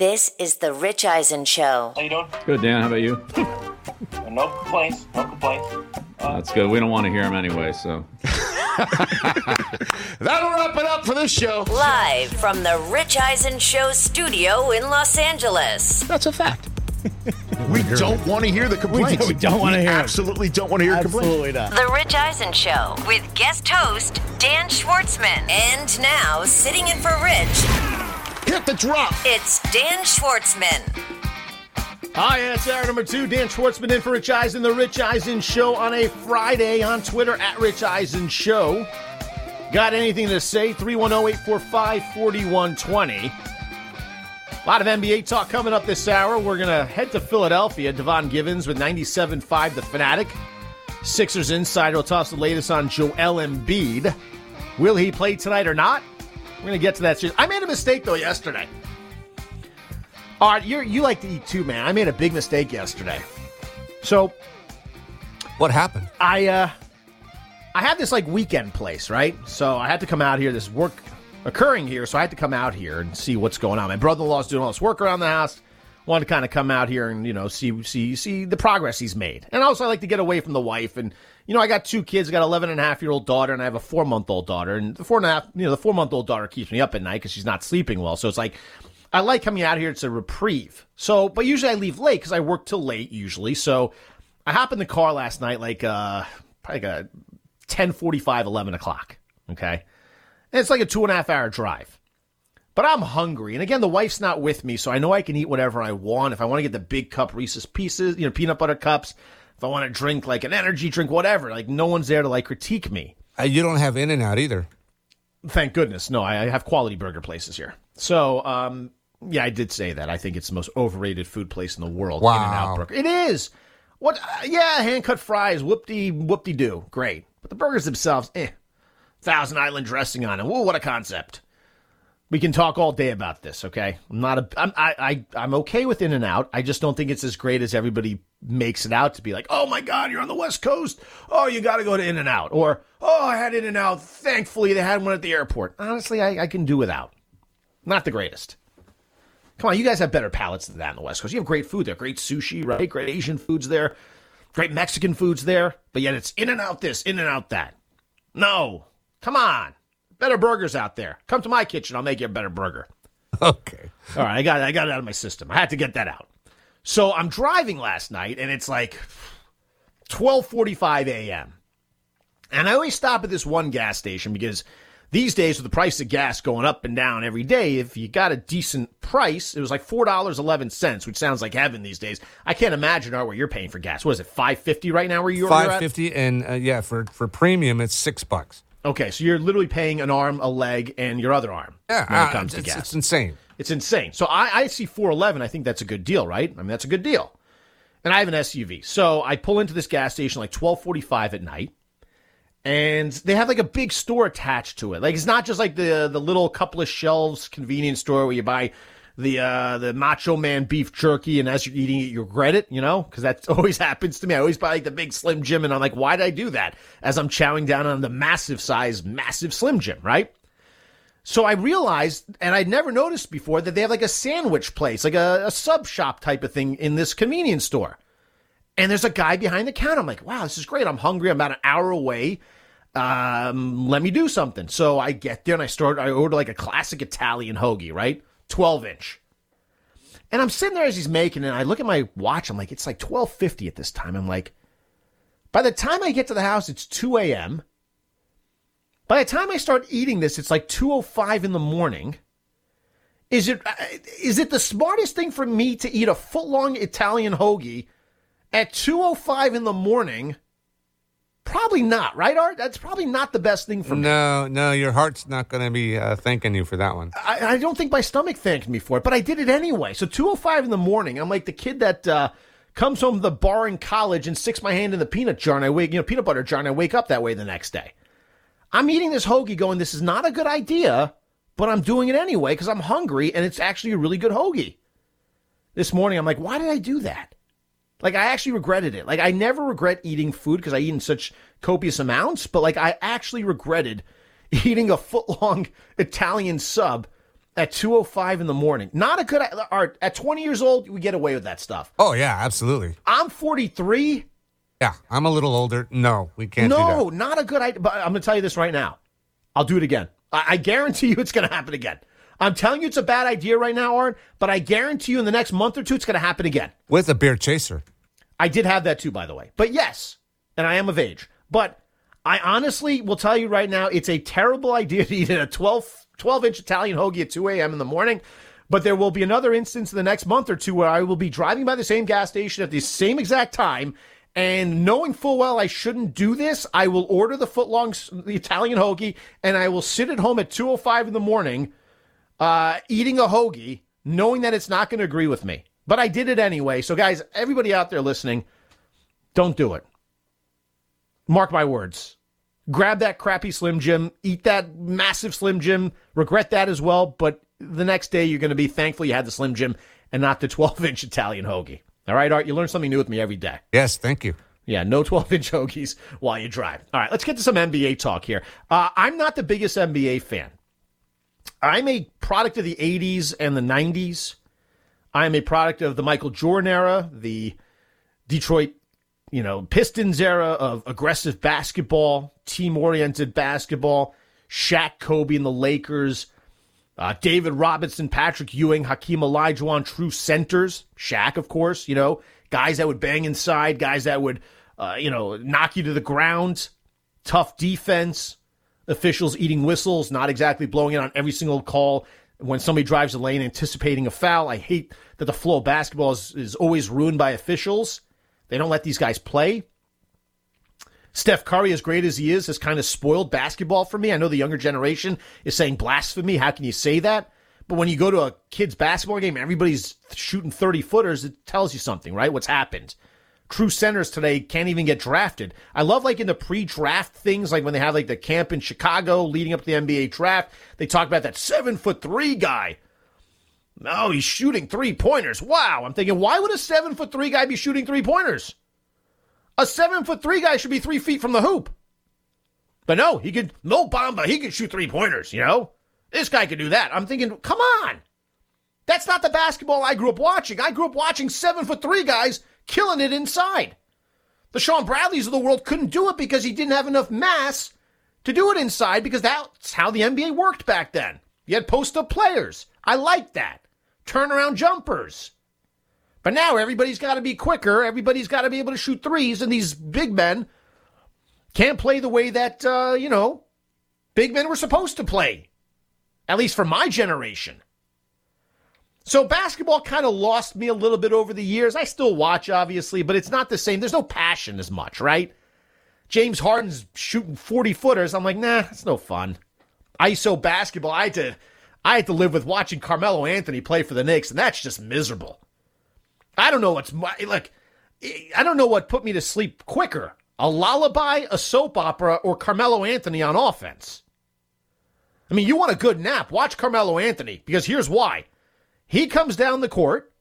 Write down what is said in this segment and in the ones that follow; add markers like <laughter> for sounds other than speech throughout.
This is the Rich Eisen Show. How you doing? Good, Dan. How about you? <laughs> no complaints. No complaints. Uh, That's good. We don't want to hear them anyway, so. <laughs> That'll wrap it up for this show. Live from the Rich Eisen Show studio in Los Angeles. That's a fact. we don't want to hear the complaints. We don't want to hear. Absolutely don't want to hear Absolutely complaints. Absolutely not. The Rich Eisen Show with guest host Dan Schwartzman. And now, sitting in for Rich, Hit the drop. it's Dan Schwartzman. Hi, it's hour number two. Dan Schwartzman in for Rich Eisen, the Rich Eisen Show on a Friday on Twitter at Rich Eisen Show. Got anything to say? 310 845 4120. A lot of NBA talk coming up this hour. We're going to head to Philadelphia. Devon Givens with 97.5 The Fanatic. Sixers Insider will toss the latest on Joel Embiid. Will he play tonight or not? We're going to get to that soon. I made a mistake, though, yesterday. All right, you you like to eat too, man. I made a big mistake yesterday. So What happened? I uh I had this like weekend place, right? So I had to come out here. This work occurring here, so I had to come out here and see what's going on. My brother-in-law's doing all this work around the house. Wanted to kind of come out here and you know see see see the progress he's made, and also I like to get away from the wife. And you know I got two kids. I got an 11 and a half year old daughter, and I have a four month old daughter. And the four and a half, you know, the four month old daughter keeps me up at night because she's not sleeping well. So it's like I like coming out here. It's a reprieve. So, but usually I leave late because I work till late usually. So I hop in the car last night, like uh, probably like a 10, 11 o'clock. Okay. And it's like a two and a half hour drive. But I'm hungry. And again, the wife's not with me, so I know I can eat whatever I want. If I want to get the big cup Reese's pieces, you know, peanut butter cups, if I want to drink like an energy drink, whatever, like no one's there to like critique me. Uh, you don't have In-N-Out either. Thank goodness. No, I I have quality burger places here. So, um, yeah, I did say that. I think it's the most overrated food place in the world. Wow. In-N-Out Burger. It is. What? Uh, yeah, hand cut fries, whoop-de, whoop-de-doo. Great. But the burgers themselves, eh. Thousand Island dressing on it. Whoa, what a concept. We can talk all day about this, okay? I'm not a, I'm, I, I, I'm okay with In-N-Out. I just don't think it's as great as everybody makes it out to be. Like, oh my God, you're on the West Coast. Oh, you got to go to In-N-Out. Or, oh, I had In-N-Out. Thankfully, they had one at the airport. Honestly, I, I can do without. Not the greatest. Come on, you guys have better palates than that on the West Coast. You have great food there, great sushi, right? Great Asian foods there, great Mexican foods there. But yet it's In-N-Out this, In-N-Out that. No, come on, better burgers out there. Come to my kitchen, I'll make you a better burger. <laughs> Okay. All right, I got I got it out of my system. I had to get that out. So I'm driving last night, and it's like 12:45 a.m. And I always stop at this one gas station because these days, with the price of gas going up and down every day, if you got a decent price, it was like four dollars eleven cents, which sounds like heaven these days. I can't imagine Art, what you're paying for gas. What is it, five fifty right now? Where you're Five fifty, and uh, yeah, for for premium, it's six bucks. Okay, so you're literally paying an arm, a leg, and your other arm Yeah, when it uh, comes to it's, gas. it's insane. It's insane. So I, I see 411. I think that's a good deal, right? I mean, that's a good deal. And I have an SUV. So I pull into this gas station like 1245 at night. And they have like a big store attached to it. Like it's not just like the the little couple of shelves convenience store where you buy the uh the Macho Man beef jerky and as you're eating it you regret it, you know? Because that <laughs> always happens to me. I always buy like the big Slim Jim and I'm like, why did I do that? As I'm chowing down on the massive size, massive Slim Jim, right? So I realized, and I'd never noticed before, that they have like a sandwich place, like a, a sub shop type of thing in this convenience store. And there's a guy behind the counter. I'm like, wow, this is great. I'm hungry. I'm about an hour away. Um, let me do something. So I get there and I start, I order like a classic Italian hoagie, right? 12 inch. And I'm sitting there as he's making it, and I look at my watch. I'm like, it's like 12:50 at this time. I'm like, by the time I get to the house, it's 2 a.m. By the time I start eating this, it's like 2:05 in the morning. Is it uh, it the smartest thing for me to eat a foot long Italian hoagie at 2:05 in the morning? Probably not, right, Art? That's probably not the best thing for me. No, no, your heart's not going to be uh, thanking you for that one. I, I don't think my stomach thanked me for it, but I did it anyway. So 2:05 in the morning, I'm like the kid that uh, comes home from the bar in college and sticks my hand in the peanut jar and I wake, you know, peanut butter jar, and I wake up that way the next day. I'm eating this hoagie, going, this is not a good idea, but I'm doing it anyway because I'm hungry and it's actually a really good hoagie. This morning, I'm like, why did I do that? Like I actually regretted it. Like I never regret eating food because I eat in such copious amounts, but like I actually regretted <laughs> eating a foot long Italian sub at 2:05 in the morning. Not a good art at 20 years old we get away with that stuff. Oh yeah, absolutely. I'm 43. Yeah, I'm a little older. No, we can't. No, not a good idea. But I'm going to tell you this right now. I'll do it again. I, I guarantee <laughs> you it's going to happen again. I'm telling you it's a bad idea right now, Art, but I guarantee you in the next month or two it's going to happen again. With a beer chaser. I did have that too, by the way. But yes, and I am of age. But I honestly will tell you right now, it's a terrible <laughs> idea to eat a 12, 12 inch Italian hoagie at 2 a.m. in the morning. But there will be another instance in the next month or two where I will be driving by the same gas station at the same exact time. And knowing full well I shouldn't do this, I will order the footlong the Italian hoagie and I will sit at home at 2.05 in the morning uh, eating a hoagie, knowing that it's not going to agree with me. But I did it anyway. So, guys, everybody out there listening, don't do it. Mark my words. Grab that crappy Slim Jim, eat that massive Slim Jim, regret that as well. But the next day, you're going to be thankful you had the Slim Jim and not the <laughs> 12 inch Italian hoagie. All right, Art, you learn something new with me every day. Yes, thank you. Yeah, no <laughs> 12 inch hoagies while you drive. All right, let's get to some NBA talk here. Uh, I'm not the biggest NBA fan. I'm a product of the 80s and the 90s. I'm a product of the Michael Jordan era, the Detroit, you know, Pistons era of aggressive basketball, team oriented basketball, Shaq, Kobe, and the Lakers, uh, David Robinson, Patrick Ewing, Hakeem Olajuwon, true centers, Shaq, of course, you know, guys that would bang inside, guys that would, uh, you know, knock you to the ground, tough defense, officials eating whistles, not exactly blowing it on every single call when somebody drives the lane anticipating a foul. I hate that the flow of basketball is, is always ruined by officials. They don't let these guys play. Steph Curry, as great as he is, has kind of spoiled basketball for me. I know the younger generation is saying blasphemy. How can you say that? But when you go to a kid's basketball game, everybody's shooting 30 footers, it tells you something, right? What's happened true centers today can't even get drafted. I love like in the pre-draft things, like when they have like the camp in Chicago leading up to the NBA draft, they talk about that seven foot three guy. No, he's shooting three pointers. Wow. I'm thinking, why would a seven foot three guy be shooting three pointers? A seven foot three guy should be three feet from the hoop. But no, he could, Mo Bamba, he could shoot three pointers, you know? This guy could do that. I'm thinking, come on. That's not the basketball I grew up watching. I grew up watching seven foot three guys killing it inside. The Shawn Bradleys of the world couldn't do it because he didn't have enough mass to do it inside because that's how the NBA worked back then. You had post up players. I like that. Turnaround jumpers. But now everybody's got to be quicker. Everybody's got to be able to shoot threes, and these big men can't play the way that, uh, you know, big men were supposed to play. At least for my generation. So basketball kind of lost me a little bit over the years. I still watch, obviously, but it's not the same. There's no passion as much, right? James Harden's shooting 40 footers. I'm like, nah, it's no fun. ISO basketball, I had to I had to live with watching Carmelo Anthony play for the Knicks, and that's just miserable. I don't know what's my, like I don't know what put me to sleep quicker. A lullaby, a soap opera, or Carmelo Anthony on offense. I mean, you want a good nap, watch Carmelo Anthony, because here's why. He comes down the court.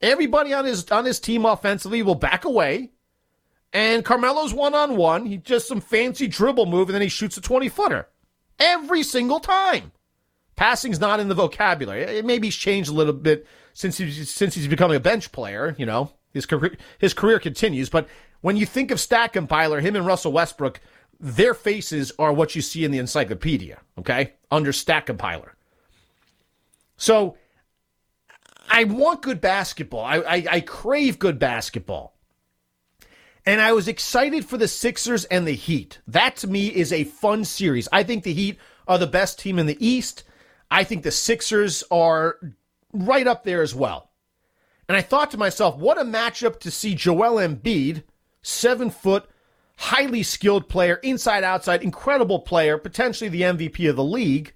Everybody on his on his team offensively will back away. And Carmelo's one on one. He just some fancy dribble move, and then he shoots a 20 footer. Every single time. Passing's not in the vocabulary. It maybe changed a little bit since he's since he's becoming a bench player, you know. His career his career continues, but when you think of Stat Compiler, him and Russell Westbrook, their faces are what you see in the encyclopedia, okay? Under Stat Compiler. So I I want good basketball. I, I, I crave good basketball. And I was excited for the Sixers and the Heat. That to me is a fun series. I think the Heat are the best team in the East. I think the Sixers are right up there as well. And I thought to myself, what a matchup to see Joel Embiid, seven foot, highly skilled player, inside outside, incredible player, potentially the MVP of the league,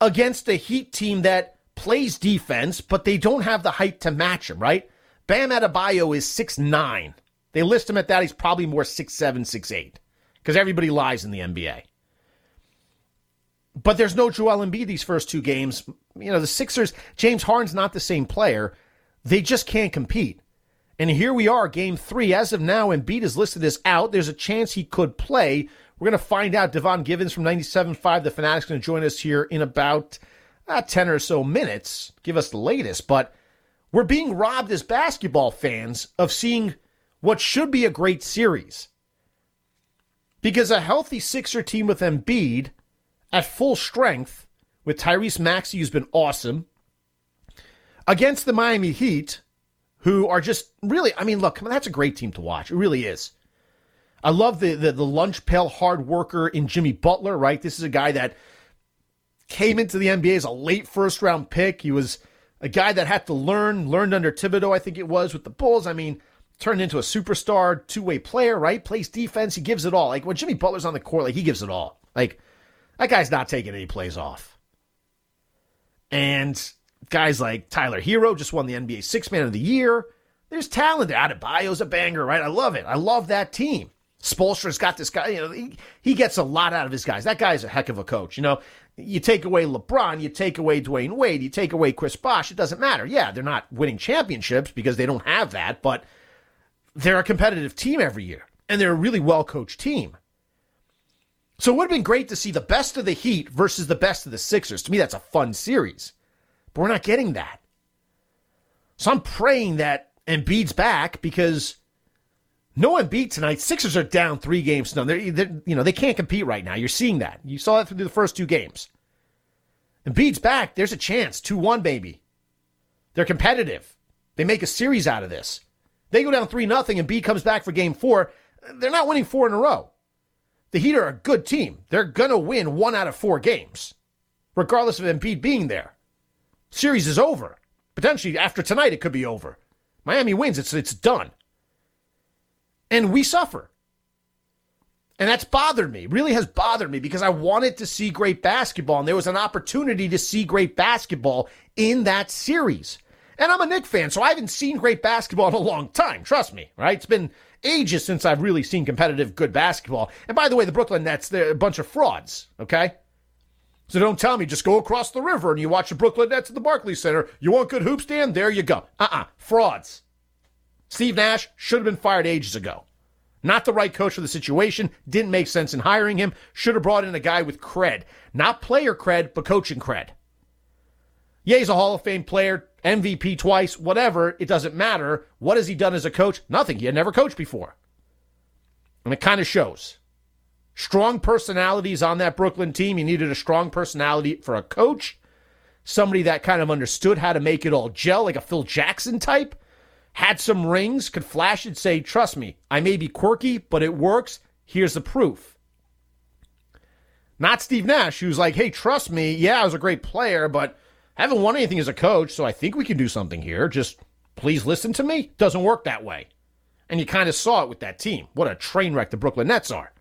against a Heat team that plays defense, but they don't have the height to match him, right? Bam Adebayo is six nine. They list him at that. He's probably more six seven, six eight, because everybody lies in the NBA. But there's no Joel Embiid these first two games. You know, the Sixers, James Harden's not the same player. They just can't compete. And here we are, game three. As of now, Embiid is listed as out. There's a chance he could play. We're going to find out. Devon Givens from 97.5, the Fanatic's going to join us here in about uh, 10 or so minutes, give us the latest. But we're being robbed as basketball fans of seeing what should be a great series. Because a healthy Sixer team with Embiid at full strength, with Tyrese Maxey, who's been awesome, against the Miami Heat, who are just really, I mean, look, that's a great team to watch. It really is. I love the, the, the lunch pail hard worker in Jimmy Butler, right? This is a guy that came into the NBA as a late first round pick. He was a guy that had to learn, learned under Thibodeau, I think it was, with the Bulls. I mean, turned into a superstar two way player, right? Plays defense. He gives it all. Like when Jimmy Butler's on the court, like he gives it all. Like that guy's not taking any plays off. And guys like Tyler Herro just won the NBA Six Man of the Year. There's talent there. Adebayo's a banger, right? I love it. I love that team. Spoelstra's got this guy. You know, he, he gets a lot out of his guys. That guy's a heck of a coach. You know, you take away LeBron, you take away Dwyane Wade, you take away Chris Bosh. It doesn't matter. Yeah, they're not winning championships because they don't have that, but they're a competitive team every year, and they're a really well coached team. So it would have been great to see the best of the Heat versus the best of the Sixers. To me, that's a fun series, but we're not getting that. So I'm praying that Embiid's back because no Embiid tonight. Sixers are down three games none. They're, they're, you know, they can't compete right now. You're seeing that. You saw that through the first two games. Embiid's back. There's a chance. 2 1, baby. They're competitive. They make a series out of this. They go down 3 nothing, Embiid comes back for game four. They're not winning four in a row. The Heat are a good team. They're going to win one out of four games, regardless of Embiid being there. Series is over. Potentially, after tonight, it could be over. Miami wins. It's, it's done and we suffer. And that's bothered me, really has bothered me because I wanted to see great basketball, and there was an opportunity to see great basketball in that series. And I'm a Knick fan, so I haven't seen great basketball in a long time. Trust me, right? It's been ages since I've really seen competitive, good basketball. And by the way, the Brooklyn Nets, they're a bunch of frauds, okay? So don't tell me just go across the river and you watch the Brooklyn Nets at the Barclays Center. You want good hoops, Dan? There you go. Uh uh-uh, uh frauds. Steve Nash should have been fired ages ago. Not the right coach for the situation. Didn't make sense in hiring him. Should have brought in a guy with cred. Not player cred, but coaching cred. Yeah, he's a Hall of Fame player, MVP twice, whatever. It doesn't matter. What has he done as a coach? Nothing. He had never coached before. And it kind of shows. Strong personalities on that Brooklyn team. You needed a strong personality for a coach, somebody that kind of understood how to make it all gel, like a Phil Jackson type had some rings, could flash and say, Trust me, I may be quirky, but it works. Here's the proof. Not Steve Nash, who's like, Hey, trust me. Yeah, I was a great player, but haven't won anything as a coach, so I think we can do something here. Just please listen to me. Doesn't work that way. And you kind of saw it with that team. What a train wreck the Brooklyn Nets are.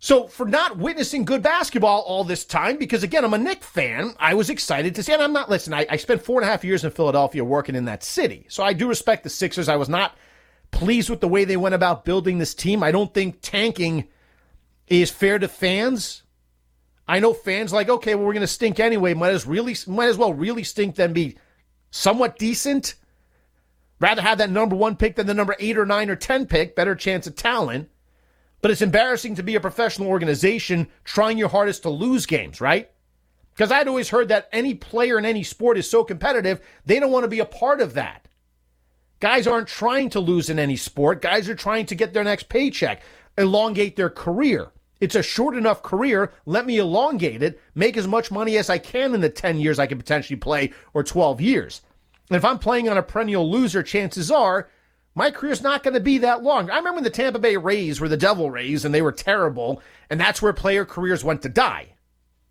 So for not witnessing good basketball all this time, because again, I'm a Knick fan, I was excited to see, and I'm not, listen, I, I spent four and a half years in Philadelphia working in that city. So I do respect the Sixers. I was not pleased with the way they went about building this team. I don't think tanking is fair to fans. I know fans like, okay, well, we're going to stink anyway. Might as really, might as well really stink than be somewhat decent. Rather have that number one pick than the number eight or nine or ten pick. Better chance of talent. But it's embarrassing to be a professional organization trying your hardest to lose games, right? Because I'd always heard that any player in any sport is so competitive, they don't want to be a part of that. Guys aren't trying to lose in any sport. Guys are trying to get their next paycheck, elongate their career. It's a short enough career. Let me elongate it, make as much money as I can in the 10 years I could potentially play or 12 years. And if I'm playing on a perennial loser, chances are my career's not going to be that long. I remember when the Tampa Bay Rays were the Devil Rays and they were terrible, and that's where player careers went to die.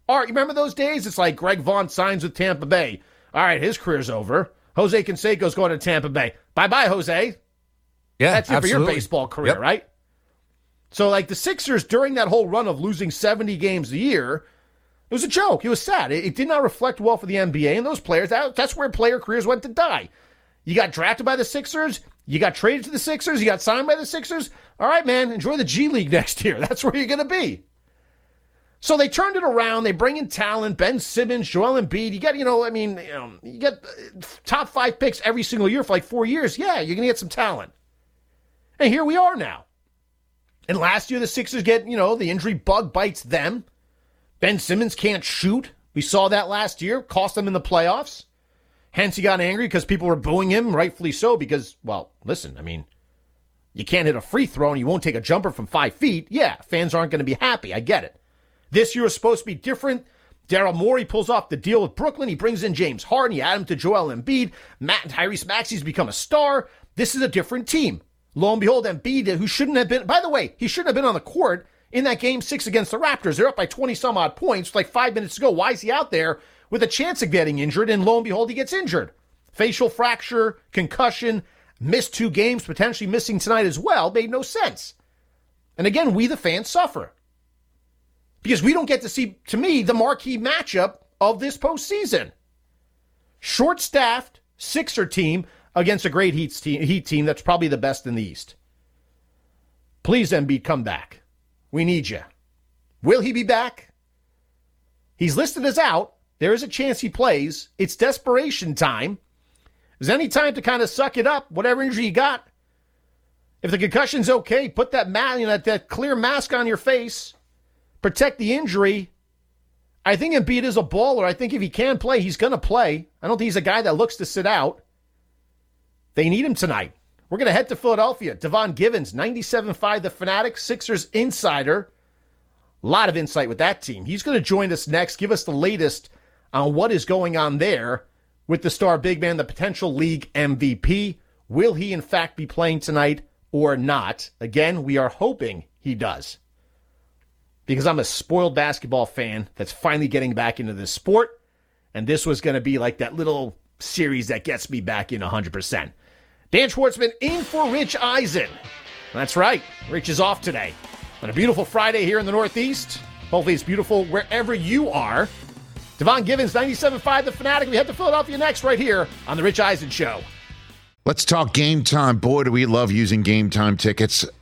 All right, you remember those days? It's like Greg Vaughn signs with Tampa Bay. All right, his career's over. Jose Canseco's going to Tampa Bay. Bye bye, Jose. Yeah, That's it absolutely. for your baseball career, Yep. right? So, like the Sixers during that whole run of losing 70 games a year, it was a joke. It was sad. It, it did not reflect well for the NBA and those players. That, that's where player careers went to die. You got drafted by the Sixers. You got traded to the Sixers. You got signed by the Sixers. All right, man, enjoy the G League <laughs> next year. That's where you're going to be. So they turned it around. They bring in talent, Ben Simmons, Joel Embiid. You get, you know, I mean, you, know, you get uh, top five picks every single year for like four years. Yeah, you're going to get some talent. And here we are now. And last year, the Sixers get, you know, the injury bug bites them. Ben Simmons can't shoot. We saw that last year, cost them in the playoffs. Hence, he got angry because people were booing him, rightfully so, because, well, listen, I mean, you can't hit a free throw and you won't take a jumper from five feet. Yeah, fans aren't going to be happy. I get it. This year is supposed to be different. Daryl Morey pulls off the deal with Brooklyn. He brings in James Harden. He add him to Joel Embiid. Matt and Tyrese Maxey's become a star. This is a different team. Lo and behold, Embiid, who shouldn't have been, by the way, he shouldn't have been on the court in that game six against the Raptors. They're up by 20 some odd points like five minutes to go. Why is he out there with a chance of getting injured? And lo and behold, he gets injured. Facial fracture, concussion, missed two games, potentially missing tonight as well. Made no sense. And again, we the fans suffer because we don't get to see, to me, the marquee matchup of this postseason. Short staffed Sixer team against a great Heat team, Heat team that's probably the best in the East. Please, Embiid, come back. We need you. Will he be back? He's listed as out. There is a chance he plays. It's desperation time. Is any time to kind of suck it up, whatever injury you got. If the concussion's okay, put that ma- you know, that, that clear mask on your face protect the injury. I think Embiid is a baller. I think if he can play, he's going to play. I don't think he's a guy that looks to sit out. They need him tonight. We're going to head to Philadelphia. Devon Givens, 97.5 The Fanatic, Sixers insider. A lot of insight with that team. He's going to join us next, give us the latest on what is going on there with the star big man, the potential league MVP. Will he, in fact, be playing tonight or not? Again, we are hoping he does because I'm a spoiled basketball fan that's finally getting back into this sport. And this was going to be like that little series that gets me back in 100%. Dan Schwartzman in for Rich Eisen. That's right. Rich is off today on a beautiful Friday here in the Northeast. Hopefully it's beautiful wherever you are. Devon Givens, 97.5 The Fanatic. We head to Philadelphia next right here on The Rich Eisen Show. Let's talk game time. Boy, do we love using game time tickets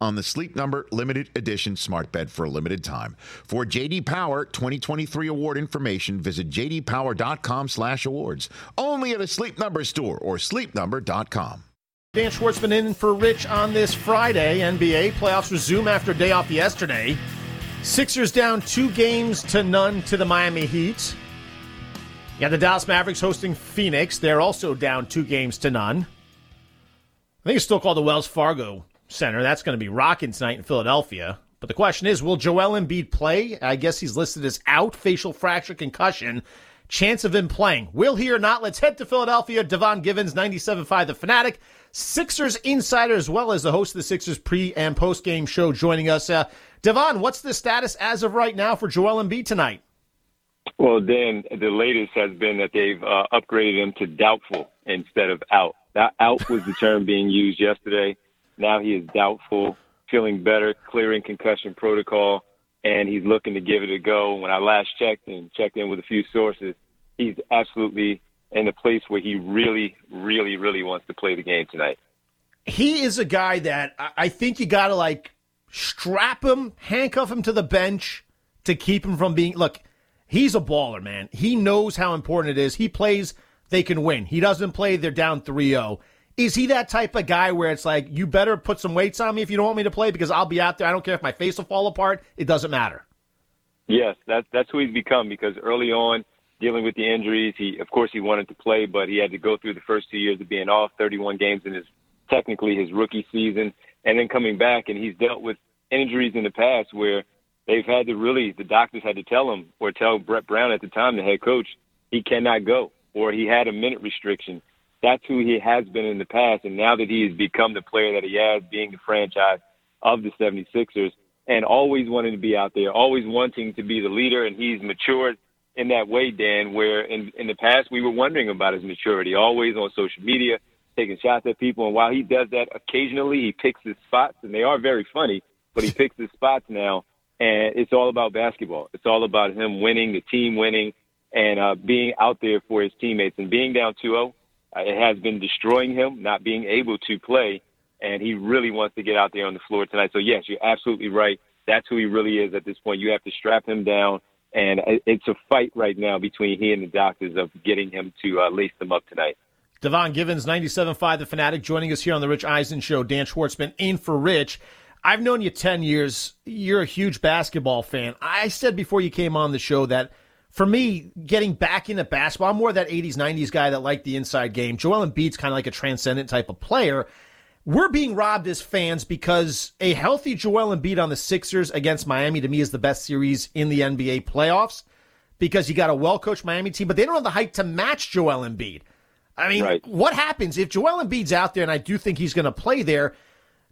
on the Sleep Number limited edition smart bed for a limited time. For JD Power 2023 award information, visit jdpower.com/awards. Only at a Sleep Number store or sleepnumber.com. Dan Schwartzman in for Rich on this Friday. NBA playoffs resume after day off yesterday. Sixers down two games to none to the Miami Heat. Yeah, the Dallas Mavericks hosting Phoenix. They're also down two games to none. I think it's still called the Wells Fargo Center. That's going to be rocking tonight in Philadelphia. But the question is, will Joel Embiid play? I guess he's listed as out, facial fracture, concussion. Chance of him playing. Will he or not? Let's head to Philadelphia. Devon Givens, 97.5 The Fanatic. Sixers insider, as well as the host of the Sixers pre and post game show, joining us. Uh, Devon, what's the status as of right now for Joel Embiid tonight? Well, Dan, the latest has been that they've uh, upgraded him to doubtful instead of out. That out was the term being used yesterday. Now he is doubtful, feeling better, clearing concussion protocol, and he's looking to give it a go. When I last checked and checked in with a few sources, he's absolutely in a place where he really, really, really wants to play the game tonight. He is a guy that I think you got to like strap him, handcuff him to the bench to keep him from being. Look, he's a baller, man. He knows how important it is. He plays, they can win. He doesn't play, they're down 3 0. Is he that type of guy where it's like, you better put some weights on me if you don't want me to play because I'll be out there. I don't care if my face will fall apart. It doesn't matter. Yes, that's that's who he's become because early on, dealing with the injuries, he of course he wanted to play, but he had to go through the first two years of being off, 31 games in his technically his rookie season, and then coming back, and he's dealt with injuries in the past where they've had to really the doctors had to tell him or tell Brett Brown at the time, the head coach, he cannot go or he had a minute restriction. That's who he has been in the past, and now that he has become the player that he has, being the franchise of the 76ers, and always wanting to be out there, always wanting to be the leader, and he's matured in that way, Dan, where in, in the past we were wondering about his maturity, always on social media, taking shots at people. And while he does that occasionally, he picks his spots, and they are very funny, but he picks his spots now. And it's all about basketball. It's all about him winning, the team winning, and uh, being out there for his teammates. And being down 2 0, uh, it has been destroying him, not being able to play. And he really wants to get out there on the floor tonight. So, yes, you're absolutely right. That's who he really is at this point. You have to strap him down. And it's a fight right now between he and the doctors of getting him to uh, lace them up tonight. Devon Givens, 97.5 The Fanatic, joining us here on The Rich Eisen Show. Dan Schwartzman in for Rich. I've known you 10 years. You're a huge basketball fan. I said before you came on the show that for me, getting back into basketball, I'm more that 80s, 90s guy that liked the inside game. Joel Embiid's kind of like a transcendent type of player. We're being robbed as fans because a healthy Joel Embiid on the Sixers against Miami to me is the best series in the NBA playoffs because you got a well coached Miami team, but they don't have the height to match Joel Embiid. I mean, right. what happens if Joel Embiid's out there, and I do think he's going to play there?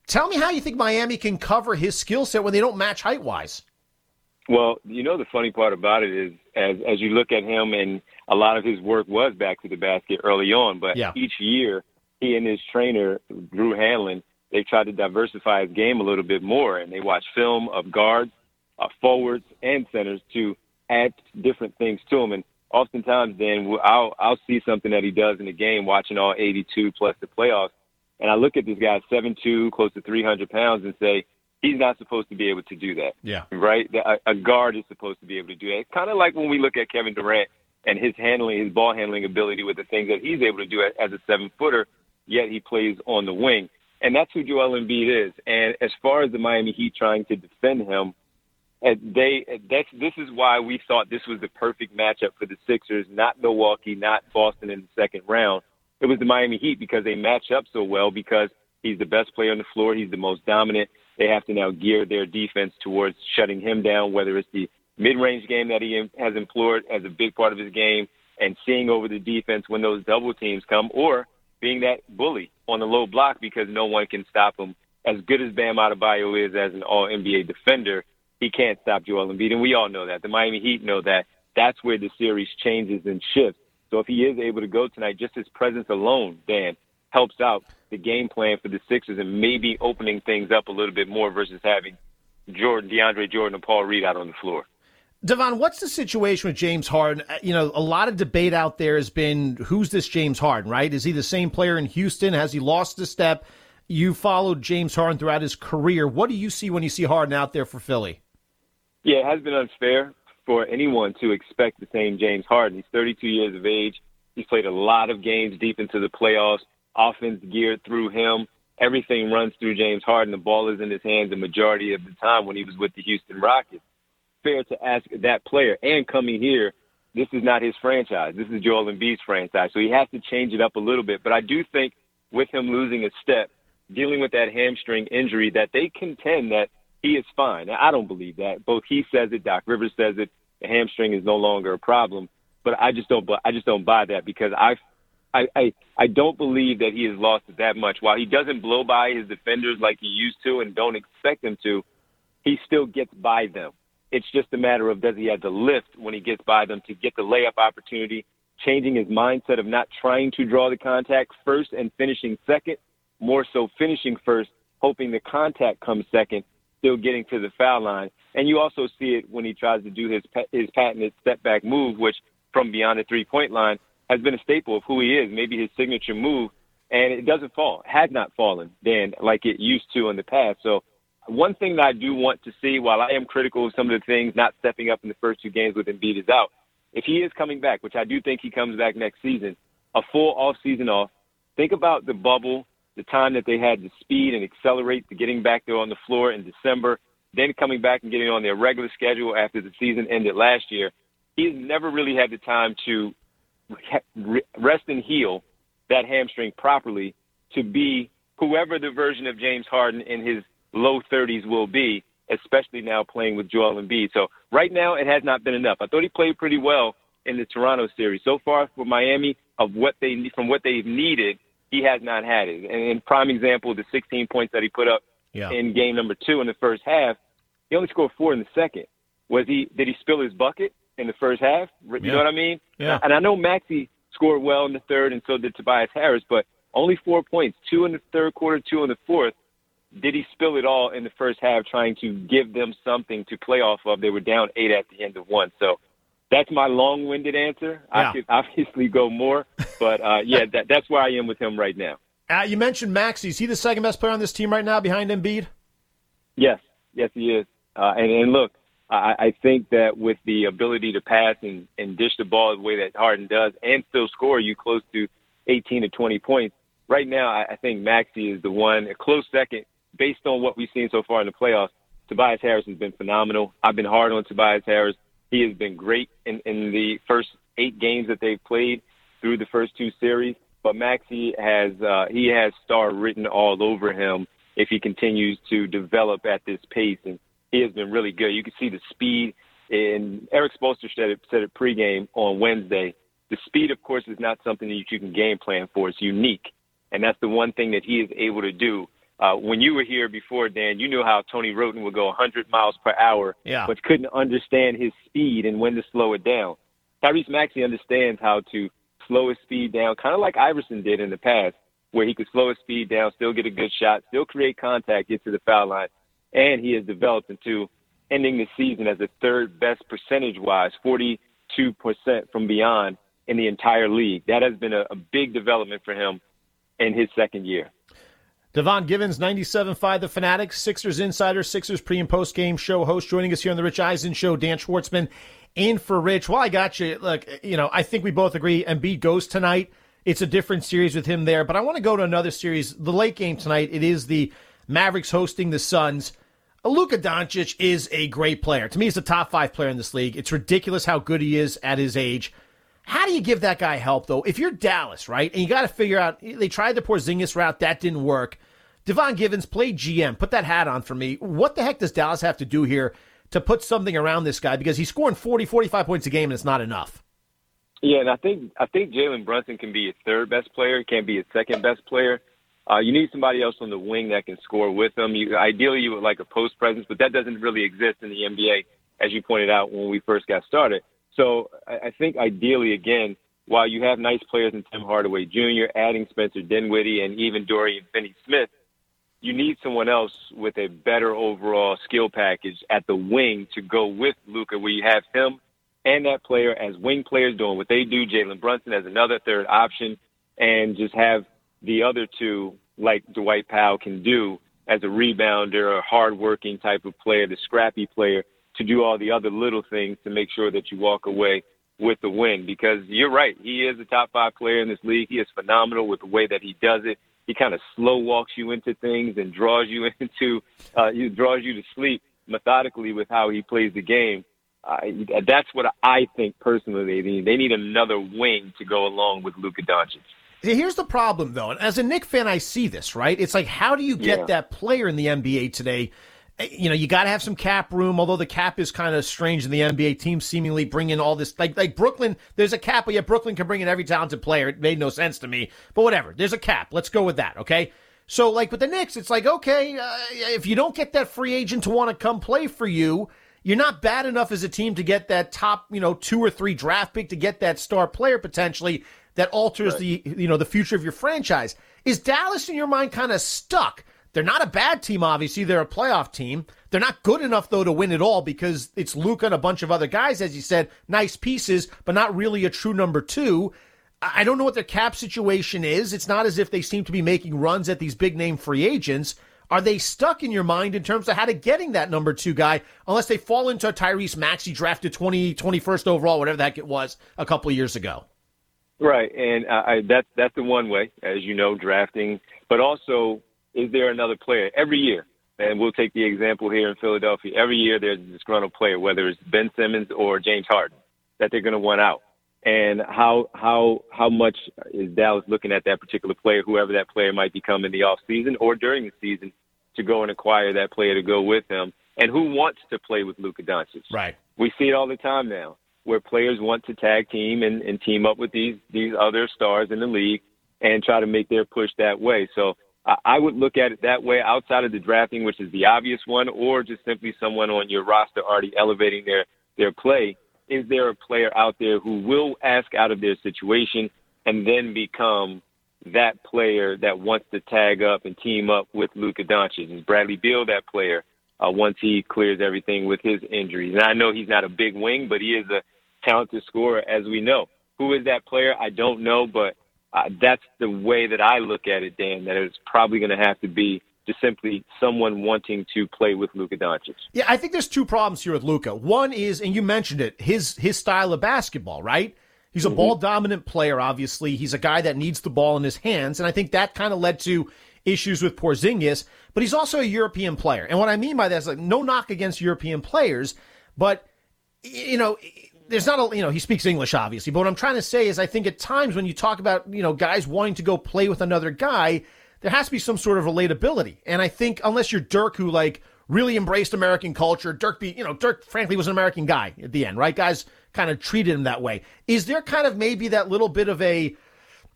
Tell me how you think Miami can cover his skill set when they don't match height wise. Well, you know the funny part about it is as as you look at him and a lot of his work was back to the basket early on, but yeah. each year he and his trainer Drew Hanlen they tried to diversify his game a little bit more and they watched film of guards, uh, forwards, and centers to add different things to him. And oftentimes then I'll I'll see something that he does in the game, watching all 82 plus the playoffs, and I look at this guy, seven two, close to 300 pounds, and say he's not supposed to be able to do that. Yeah, right. A, a guard is supposed to be able to do that. It's kind of like when we look at Kevin Durant and his handling, his ball handling ability with the things that he's able to do as a seven footer, yet he plays on the wing. And that's who Joel Embiid is. And as far as the Miami Heat trying to defend him, and they uh, that's this is why we thought this was the perfect matchup for the Sixers, not Milwaukee, not Boston in the second round. It was the Miami Heat because they match up so well because he's the best player on the floor, he's the most dominant. They have to now gear their defense towards shutting him down, whether it's the mid-range game that he has employed as a big part of his game and seeing over the defense when those double teams come or being that bully on the low block because no one can stop him. As good as Bam Adebayo is as an all NBA defender, he can't stop Joel Embiid, and we all know that. The Miami Heat know that. That's where the series changes and shifts. So if he is able to go tonight, just his presence alone, Dan, helps out the game plan for the Sixers and maybe opening things up a little bit more versus having Jordan, DeAndre Jordan, and Paul Reed out on the floor. Devon, what's the situation with James Harden? Uh, you know, a lot of debate out there has been who's this James Harden, right? Is he the same player in Houston? Has he lost a step? You followed James Harden throughout his career. What do you see when you see Harden out there for Philly? Yeah, it has been unfair for anyone to expect the same James Harden. He's 32 years of age. He's played a lot of games deep into the playoffs. Offense geared through him. Everything runs through James Harden. The ball is in his hands the majority of the time when he was with the Houston Rockets. Fair to ask that player and coming here, this is not his franchise. This is Joel Embiid's franchise. So he has to change it up a little bit. But I do think with him losing a step, dealing with that hamstring injury, that they contend that he is fine. Now, I don't believe that. Both he says it, Doc Rivers says it. The hamstring is no longer a problem. But I just don't. I just don't buy that because I, I, I, don't believe that he has lost that much. While he doesn't blow by his defenders like he used to, and don't expect him to, he still gets by them. It's just a matter of does he have the lift when he gets by them to get the layup opportunity, changing his mindset of not trying to draw the contact first and finishing second, more so finishing first, hoping the contact comes second, still getting to the foul line. And you also see it when he tries to do his his patented step back move, which from beyond the three point line has been a staple of who he is, maybe his signature move, and it doesn't fall, has not fallen then like it used to in the past. So one thing that I do want to see, while I am critical of some of the things not stepping up in the first two games with Embiid is out, if he is coming back, which I do think he comes back next season, a full off season off, think about the bubble, the time that they had to speed and accelerate to getting back there on the floor in December, then coming back and getting on their regular schedule after the season ended last year. He's never really had the time to rest and heal that hamstring properly to be whoever the version of James Harden in his low 30s will be, especially now playing with Joel Embiid. So right now it has not been enough. I thought he played pretty well in the Toronto series. So far for Miami, of what they from what they've needed, he has not had it. And in prime example, the 16 points that he put up yeah. in game number two in the first half, he only scored four in the second. Was he? Did he spill his bucket in the first half? You yeah. know what I mean? Yeah. And I know Maxey scored well in the third, and so did Tobias Harris, but only four points, two in the third quarter, two in the fourth. Did he spill it all in the first half, trying to give them something to play off of? They were down eight at the end of one, so that's my long-winded answer. Yeah. I could <laughs> obviously go more, but uh, yeah, that, that's where I am with him right now. Uh, you mentioned Maxey. Is he the second best player on this team right now, behind Embiid? Yes, yes, he is. Uh, and, and look, I, I think that with the ability to pass and, and dish the ball the way that Harden does, and still score you close to 18 to 20 points, right now I, I think Maxey is the one, a close second, based on what we've seen so far in the playoffs. Tobias Harris has been phenomenal. I've been hard on Tobias Harris. He has been great in, in the first eight games that they've played through the first two series. But Maxey has uh, he has star written all over him if he continues to develop at this pace, and he has been really good. You can see the speed. And Erik Spoelstra said it, said it pregame on Wednesday. The speed, of course, is not something that you can game plan for. It's unique, and that's the one thing that he is able to do. Uh, when you were here before, Dan, you knew how Tony Wroten would go 100 miles per hour, yeah. but couldn't understand his speed and when to slow it down. Tyrese Maxey understands how to slow his speed down, kind of like Iverson did in the past, where he could slow his speed down, still get a good shot, still create contact, get to the foul line, and he has developed into ending the season as the third best percentage wise, 42% from beyond in the entire league. That has been a, a big development for him in his second year. Devon Givens, 97.5 The Fanatics, Sixers Insider, Sixers pre and post game show host, joining us here on the Rich Eisen Show. Dan Schwartzman in for Rich. Well, I got you. Look, you know, I think we both agree Embiid goes tonight. It's a different series with him there, but I want to go to another series. The late game tonight, it is the Mavericks hosting the Suns. Luka Doncic is a great player. To me, he's a top five player in this league. It's ridiculous how good he is at his age. How do you give that guy help, though? If you're Dallas, right, and you got to figure out, they tried the Porzingis route, that didn't work. Devon Givens played GM. Put that hat on for me. What the heck does Dallas have to do here to put something around this guy? Because he's scoring 40, 45 points a game, and it's not enough. Yeah, and I think I think Jalen Brunson can be his third best player. Can't be his second best player. Uh, you need somebody else on the wing that can score with them. You, ideally, you would like a post presence, but that doesn't really exist in the NBA, as you pointed out when we first got started. So I, I think ideally, again, while you have nice players in Tim Hardaway Jr., adding Spencer Dinwiddie, and even Dorian Finney-Smith, you need someone else with a better overall skill package at the wing to go with Luka, where you have him and that player as wing players doing what they do, Jalen Brunson as another third option, and just have the other two like Dwight Powell can do as a rebounder, a hardworking type of player, the scrappy player, to do all the other little things to make sure that you walk away with the win. Because you're right, he is a top five player in this league. He is phenomenal with the way that he does it. He kind of slow walks you into things and draws you <laughs> into, uh, he draws you to sleep methodically with how he plays the game. Uh, that's what I think personally they need. They need another wing to go along with Luka Doncic. Here's the problem, though. And as a Knick fan, I see this, right? It's like, how do you get Yeah. that player in the NBA today? Eh, You know, you got to have some cap room, although the cap is kind of strange in the NBA. Teams seemingly bring in all this, like, like Brooklyn, there's a cap, but yeah, Brooklyn can bring in every talented player. It made no sense to me, but whatever. There's a cap. Let's go with that, okay? So, like with the Knicks, it's like, okay, uh, if you don't get that free agent to want to come play for you, you're not bad enough as a team to get that top, you know, two or three draft pick to get that star player potentially that alters the, you know, the future of your franchise. Is Dallas in your mind kind of stuck? They're not a bad team, obviously. They're a playoff team. They're not good enough though to win it all because it's Luka and a bunch of other guys, as you said, nice pieces, but not really a true number two. I don't know what their cap situation is. It's not as if they seem to be making runs at these big name free agents. Are they stuck in your mind in terms of how to getting that number two guy, unless they fall into a Tyrese Maxey drafted 20, 21st overall, whatever the heck it was, a couple of years ago? Right, and I, I, that's that's the one way, as you know, drafting. But also, is there another player every year? And we'll take the example here in Philadelphia. Every year, there's a disgruntled player, whether it's Ben Simmons or James Harden, that they're going to want out. And how how how much is Dallas looking at that particular player, whoever that player might become in the off season or during the season, to go and acquire that player to go with him? And who wants to play with Luka Doncic? Right. We see it all the time now, where players want to tag team and, and team up with these these other stars in the league and try to make their push that way. So I, I would look at it that way, outside of the drafting, which is the obvious one, or just simply someone on your roster already elevating their their play. Is there a player out there who will ask out of their situation and then become that player that wants to tag up and team up with Luka Doncic? Is Bradley Beal that player? uh, once he clears everything with his injuries. And I know he's not a big wing, but he is a talented scorer, as we know. Who is that player? I don't know, but uh, that's the way that I look at it, Dan. That it's probably going to have to be just simply someone wanting to play with Luka Doncic. Yeah, I think there's two problems here with Luka. One is, and you mentioned it, his his style of basketball, right? He's a ball dominant player, obviously. He's a guy that needs the ball in his hands, and I think that kind of led to issues with Porzingis. But he's also a European player, and what I mean by that is like no knock against European players, but you know. There's not a, you know, he speaks English obviously, but what I'm trying to say is I think at times when you talk about, you know, guys wanting to go play with another guy, there has to be some sort of relatability. And I think unless you're Dirk, who like really embraced American culture, Dirk be, you know, Dirk frankly was an American guy at the end, right? Guys kind of treated him that way. Is there kind of maybe that little bit of a,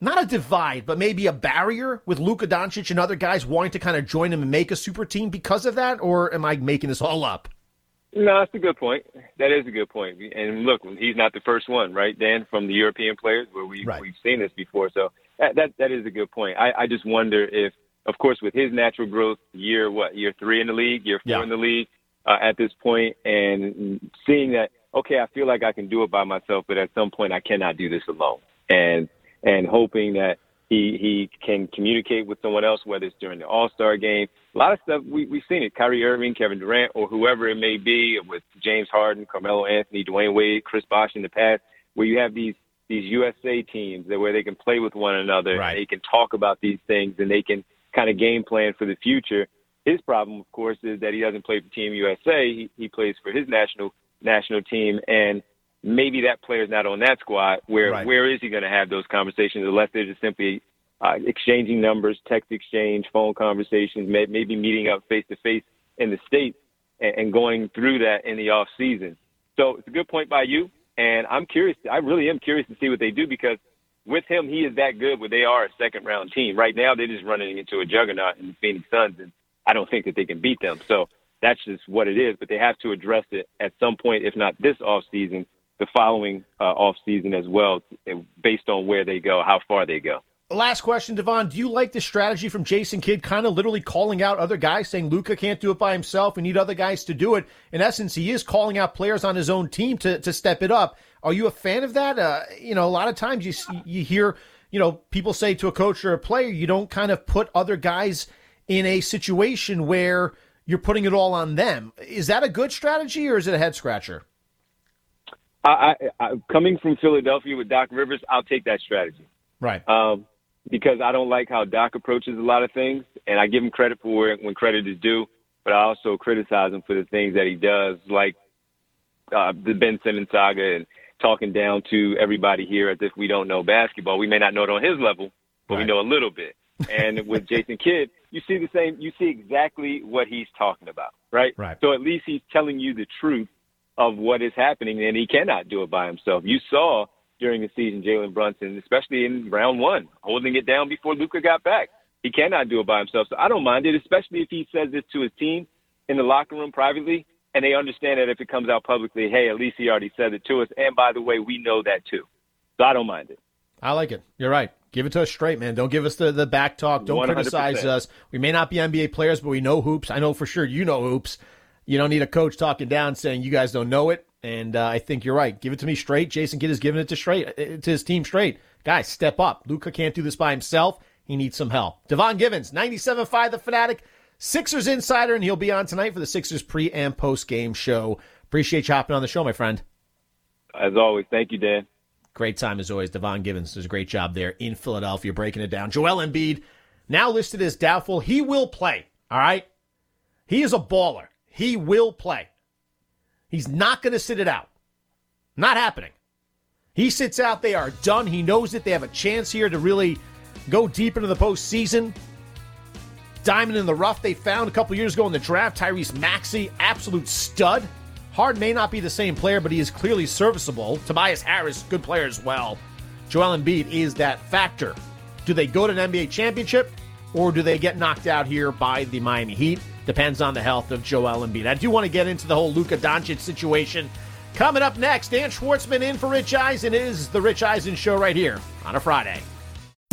not a divide, but maybe a barrier with Luka Doncic and other guys wanting to kind of join him and make a super team because of that? Or am I making this all up? No, that's a good point. That is a good point. And look, he's not the first one, right, Dan, from the European players where we Right. we've seen this before. So that that, that is a good point. I, I just wonder if, of course, with his natural growth, year what, year three in the league, year four Yeah. in the league, uh, at this point, and seeing that, okay, I feel like I can do it by myself, but at some point I cannot do this alone, and and hoping that he he can communicate with someone else, whether it's during the All Star game. A lot of stuff we we've seen it. Kyrie Irving, Kevin Durant, or whoever it may be, with James Harden, Carmelo Anthony, Dwyane Wade, Chris Bosh in the past, where you have these these USA teams that where they can play with one another, Right. and they can talk about these things, and they can kind of game plan for the future. His problem, of course, is that he doesn't play for Team USA. He, he plays for his national national team, and maybe that player's not on that squad. Where Right. where is he going to have those conversations unless they're just simply uh, exchanging numbers, text exchange, phone conversations, may, maybe meeting up face to face in the states and, and going through that in the off season. So it's a good point by you, and I'm curious. I really am curious to see what they do because with him, he is that good. Where they are a second round team right now, they're just running into a juggernaut in the Phoenix Suns, and I don't think that they can beat them. So that's just what it is. But they have to address it at some point, if not this off season, the following uh, off season as well, based on where they go, how far they go. Last question, Devon. Do you like the strategy from Jason Kidd, kind of literally calling out other guys, saying Luka can't do it by himself. We need other guys to do it. In essence, he is calling out players on his own team to, to step it up. Are you a fan of that? Uh, you know, a lot of times you you hear you know, people say to a coach or a player, you don't kind of put other guys in a situation where you're putting it all on them. Is that a good strategy or is it a head scratcher? I, I, I coming from Philadelphia with Doc Rivers, I'll take that strategy. Right. Um, because I don't like how Doc approaches a lot of things, and I give him credit for it when credit is due, but I also criticize him for the things that he does, like uh, the Ben Simmons saga and talking down to everybody here as if we don't know basketball. We may not know it on his level, but right. we know a little bit. And <laughs> with Jason Kidd, you see the same. You see exactly what he's talking about, right? Right. So at least he's telling you the truth of what is happening, and he cannot do it by himself. You saw during the season Jalen Brunson, especially in round one, holding it down before Luka got back. He cannot do it by himself. So I don't mind it, especially if he says this to his team in the locker room privately, and they understand that if it comes out publicly, hey, at least he already said it to us. And by the way, we know that too. So I don't mind it. I like it. You're right. Give it to us straight, man. Don't give us the, the back talk. Don't 100%. criticize us. We may not be NBA players, but we know hoops. I know for sure you know hoops. You don't need a coach talking down saying you guys don't know it. And uh, I think you're right. Give it to me straight. Jason Kidd is giving it to straight uh, to his team straight. Guys, step up. Luka can't do this by himself. He needs some help. Devon Givens, 97.5 The Fanatic, Sixers Insider, and he'll be on tonight for the Sixers pre and post game show. Appreciate you hopping on the show, my friend. As always, thank you, Dan. Great time as always. Devon Givens does a great job there in Philadelphia breaking it down. Joel Embiid, now listed as doubtful. He will play, all right? He is a baller. He will play. He's not going to sit it out. Not happening. He sits out, they are done. He knows that they have a chance here to really go deep into the postseason. Diamond in the rough they found a couple years ago in the draft. Tyrese Maxey, absolute stud. Hard may not be the same player, but he is clearly serviceable. Tobias Harris, good player as well. Joel Embiid is that factor. Do they go to an NBA championship or do they get knocked out here by the Miami Heat? Depends on the health of Joel Embiid. I do want to get into the whole Luka Doncic situation. Coming up next, Dan Schwartzman in for Rich Eisen is the Rich Eisen Show right here on a Friday.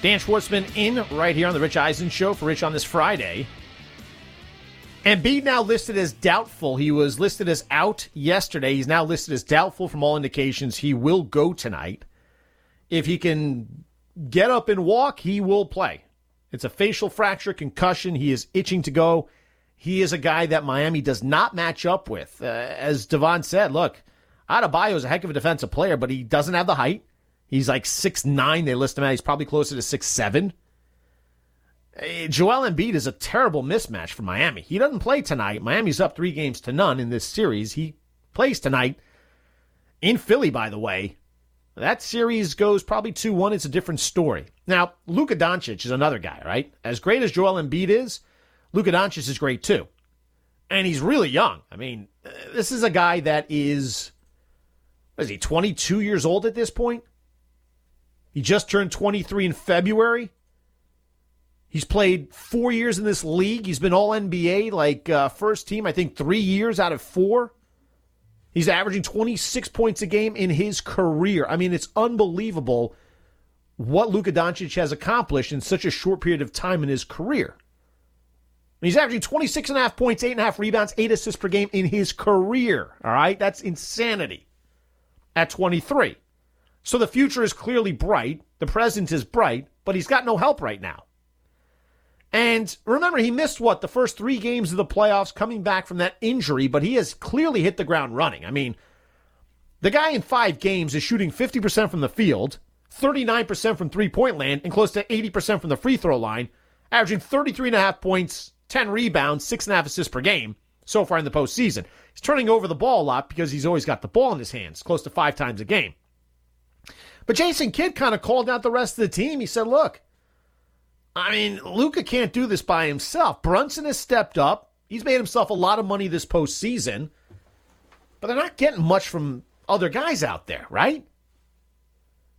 Dan Schwartzman in right here on the Rich Eisen Show for Rich on this Friday. Embiid now listed as doubtful. He was listed as out yesterday. He's now listed as doubtful from all indications. He will go tonight. If he can get up and walk, he will play. It's a facial fracture concussion. He is itching to go. He is a guy that Miami does not match up with. Uh, as Devon said, look, Adebayo is a heck of a defensive player, but he doesn't have the height. He's like six nine. They list him at. He's probably closer to six seven. Eh, Joel Embiid is a terrible mismatch for Miami. He doesn't play tonight. Miami's up three games to none in this series. He plays tonight in Philly, by the way. That series goes probably 2 1. It's a different story. Now, Luka Doncic is another guy, right? As great as Joel Embiid is, Luka Doncic is great too. And he's really young. I mean, eh, this is a guy that is, is he, 22 years old at this point? He just turned 23 in February. He's played four years in this league. He's been all NBA, like uh, first team, I think three years out of four. He's averaging 26 points a game in his career. I mean, it's unbelievable what Luka Doncic has accomplished in such a short period of time in his career. He's averaging 26 and a half points, eight and a half rebounds, eight assists per game in his career. All right. That's insanity at 23. So the future is clearly bright. The present is bright, but he's got no help right now. And remember, he missed what? The first three games of the playoffs coming back from that injury, but he has clearly hit the ground running. I mean, the guy in five games is shooting 50% from the field, 39% from three point land, and close to 80% from the free throw line, averaging 33.5 points, 10 rebounds, 6.5 assists per game so far in the postseason. He's turning over the ball a lot because he's always got the ball in his hands, close to five times a game. But Jason Kidd kind of called out the rest of the team. He said, look, I mean, Luka can't do this by himself. Brunson has stepped up. He's made himself a lot of money this postseason, but they're not getting much from other guys out there, right?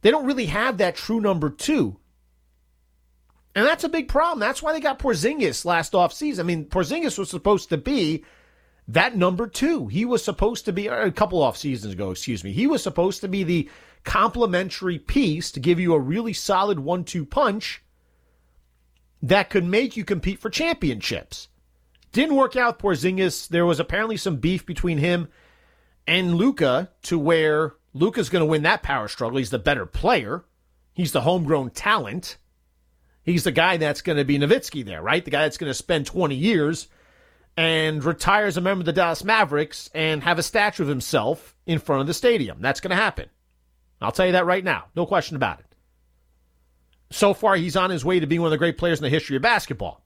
They don't really have that true number two. And that's a big problem. That's why they got Porzingis last offseason. I mean, Porzingis was supposed to be that number two. He was supposed to be, a couple off seasons ago, excuse me, he was supposed to be the complementary piece to give you a really solid one two punch that could make you compete for championships. Didn't work out Porzingis. There was apparently some beef between him and Luka to where Luka's going to win that power struggle. He's the better player. He's the homegrown talent. He's the guy that's going to be Nowitzki there, right? The guy that's going to spend 20 years and retire as a member of the Dallas Mavericks and have a statue of himself in front of the stadium. That's going to happen. I'll tell you that right now. No question about it. So far, he's on his way to being one of the great players in the history of basketball.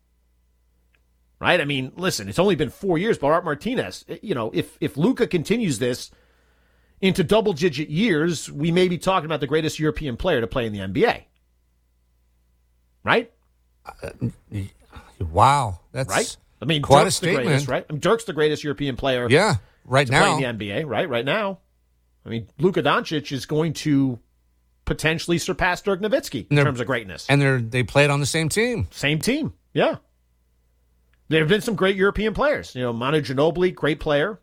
Right? I mean, listen, it's only been four years, but Art Martinez, you know, if if Luka continues this into double digit years, we may be talking about the greatest European player to play in the NBA. Right? Uh, wow, that's right. I mean, quite Dirk's a statement, the greatest, right? I mean, Dirk's the greatest European player. Yeah, right now in the NBA, right? Right now. I mean, Luka Doncic is going to potentially surpass Dirk Nowitzki in terms of greatness. And they're they played on the same team. Same team. Yeah. There have been some great European players. You know, Manu Ginobili, great player.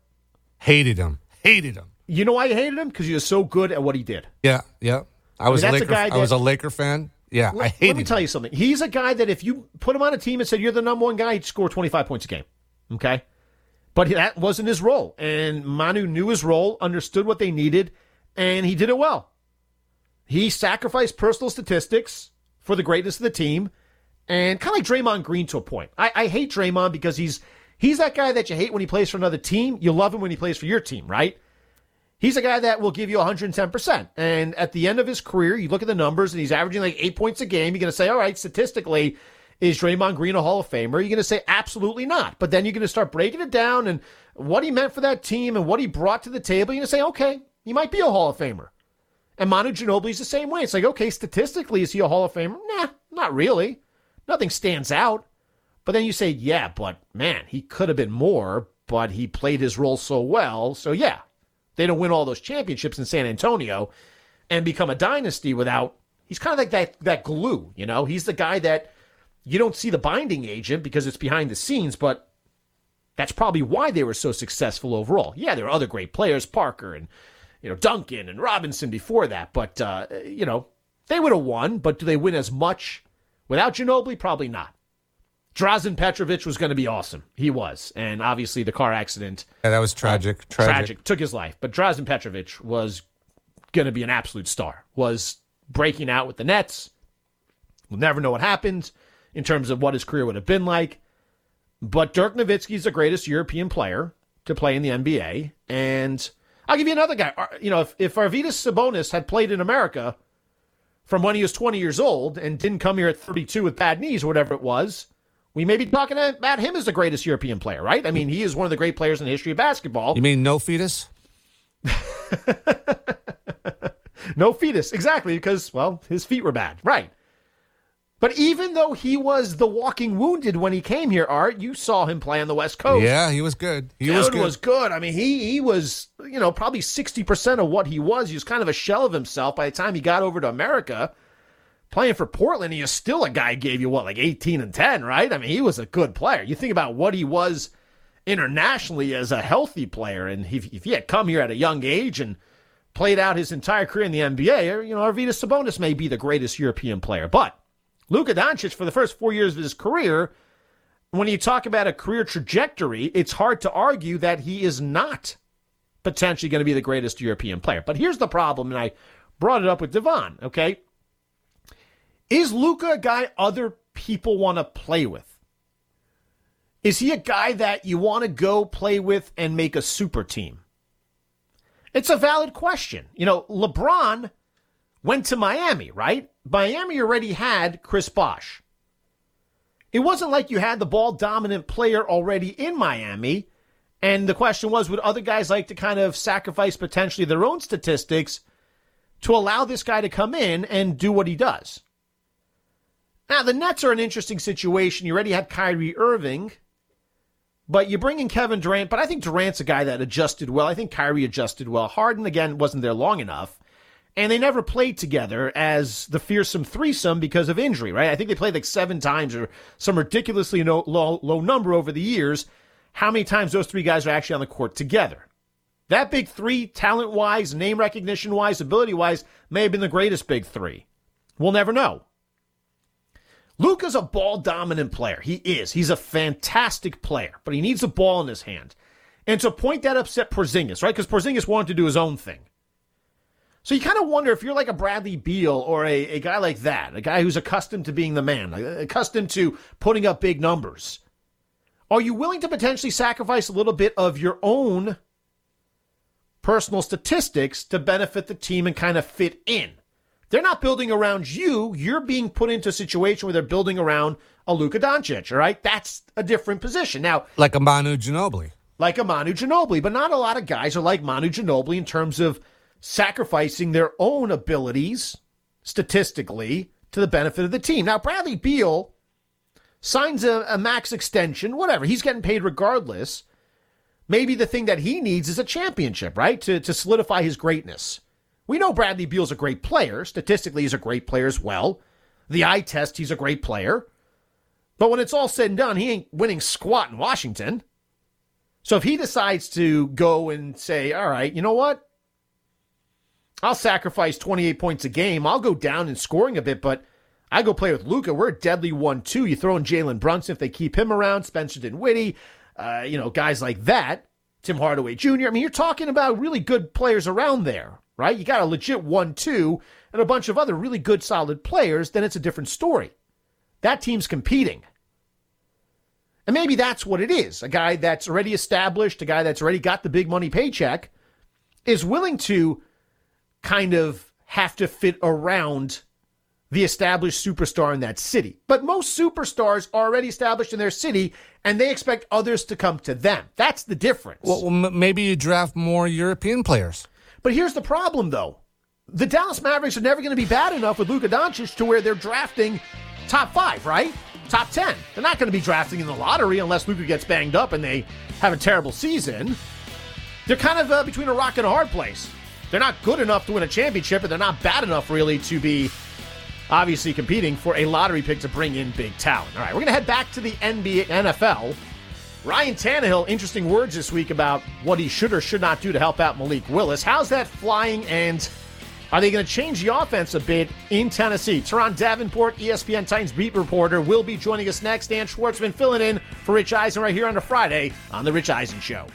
Hated him. Hated him. You know why you hated him? Because he was so good at what he did. Yeah, yeah. I was I mean, a Laker. That, I was a Laker fan. Yeah, let, I hated. Him. Let me tell you something. He's a guy that if you put him on a team and said you're the number one guy, he'd score 25 points a game. Okay, but that wasn't his role, and Manu knew his role, understood what they needed, and he did it well. He sacrificed personal statistics for the greatness of the team, and kind of like Draymond Green to a point. I, I hate Draymond because he's he's that guy that you hate when he plays for another team. You love him when he plays for your team, right? He's a guy that will give you 110%. And at the end of his career, you look at the numbers and he's averaging like eight points a game. You're going to say, all right, statistically, is Draymond Green a Hall of Famer? You're going to say, absolutely not. But then you're going to start breaking it down and what he meant for that team and what he brought to the table. You're going to say, okay, he might be a Hall of Famer. And Manu Ginobili is the same way. It's like, okay, statistically, is he a Hall of Famer? Nah, not really. Nothing stands out. But then you say, yeah, but man, he could have been more, but he played his role so well. So yeah, they don't win all those championships in San Antonio and become a dynasty without. He's kind of like that that glue, you know. He's the guy that you don't see the binding agent because it's behind the scenes, but that's probably why they were so successful overall. Yeah, there are other great players, Parker and you know Duncan and Robinson before that, but uh, you know they would have won. But do they win as much without Ginobili? Probably not. Drazen Petrovic was going to be awesome. He was. And obviously the car accident. Yeah, that was tragic. Uh, tragic. tragic. Took his life. But Drazen Petrovic was going to be an absolute star. Was breaking out with the Nets. We'll never know what happened in terms of what his career would have been like. But Dirk Nowitzki is the greatest European player to play in the NBA. And I'll give you another guy. You know, if, if Arvydas Sabonis had played in America from when he was 20 years old and didn't come here at 32 with bad knees or whatever it was, we may be talking about him as the greatest European player, right? I mean, he is one of the great players in the history of basketball. You mean no fetus? <laughs> no fetus, exactly, because, well, his feet were bad. Right. But even though he was the walking wounded when he came here, Art, you saw him play on the West Coast. Yeah, he was good. He Dude was good. was good. I mean, he he was, you know, probably 60% of what he was. He was kind of a shell of himself by the time he got over to America. Playing for Portland, he is still a guy gave you what, like 18 and 10, right? I mean, he was a good player. You think about what he was internationally as a healthy player, and if, if he had come here at a young age and played out his entire career in the NBA, you know, Arvydas Sabonis may be the greatest European player, but Luka Doncic, for the first four years of his career, when you talk about a career trajectory, it's hard to argue that he is not potentially going to be the greatest European player. But here's the problem, and I brought it up with Devon, okay? Is Luka a guy other people want to play with? Is he a guy that you want to go play with and make a super team? It's a valid question. You know, LeBron went to Miami, right? Miami already had Chris Bosh. It wasn't like you had the ball dominant player already in Miami. And the question was would other guys like to kind of sacrifice potentially their own statistics to allow this guy to come in and do what he does? Now, the Nets are an interesting situation. You already had Kyrie Irving, but you bring in Kevin Durant. But I think Durant's a guy that adjusted well. I think Kyrie adjusted well. Harden, again, wasn't there long enough. And they never played together as the fearsome threesome because of injury, right? I think they played like seven times or some ridiculously low, low, number over the years. How many times those three guys are actually on the court together? That big three, talent wise, name recognition wise, ability wise, may have been the greatest big three. We'll never know. Luka's a ball dominant player. He is. He's a fantastic player, but he needs a ball in his hand. And to point that upset Porzingis, right? Because Porzingis wanted to do his own thing. So you kind of wonder if you're like a Bradley Beal or a, a guy like that, a guy who's accustomed to being the man, accustomed to putting up big numbers. Are you willing to potentially sacrifice a little bit of your own personal statistics to benefit the team and kind of fit in? They're not building around you. You're being put into a situation where they're building around a Luka Doncic, all right? That's a different position. Now, like a Manu Ginobili. Like a Manu Ginobili, but not a lot of guys are like Manu Ginobili in terms of sacrificing their own abilities statistically to the benefit of the team. Now, Bradley Beal signs a, a max extension, whatever. He's getting paid regardless. Maybe the thing that he needs is a championship, right? To, to solidify his greatness. We know Bradley Beal's a great player. Statistically, he's a great player as well. The eye test, he's a great player. But when it's all said and done, he ain't winning squat in Washington. So if he decides to go and say, all right, you know what? I'll sacrifice 28 points a game. I'll go down in scoring a bit, but I go play with Luka. We're a deadly one-two. You throw in Jalen Brunson if they keep him around, Spencer Dinwiddie, uh, you know, guys like that. Tim Hardaway Jr. I mean, you're talking about really good players around there right? You got a legit 1 2 and a bunch of other really good, solid players, then it's a different story. That team's competing. And maybe that's what it is. A guy that's already established, a guy that's already got the big money paycheck, is willing to kind of have to fit around the established superstar in that city. But most superstars are already established in their city and they expect others to come to them. That's the difference. Well, well maybe you draft more European players. But here's the problem, though. The Dallas Mavericks are never going to be bad enough with Luka Doncic to where they're drafting top five, right? Top 10. They're not going to be drafting in the lottery unless Luka gets banged up and they have a terrible season. They're kind of uh, between a rock and a hard place. They're not good enough to win a championship, and they're not bad enough, really, to be obviously competing for a lottery pick to bring in big talent. All right, we're going to head back to the NBA, NFL. Ryan Tannehill, interesting words this week about what he should or should not do to help out Malik Willis. How's that flying, and are they going to change the offense a bit in Tennessee? Turron Davenport, ESPN Titans beat reporter, will be joining us next. Dan Schwartzman filling in for Rich Eisen right here on a Friday on The Rich Eisen Show.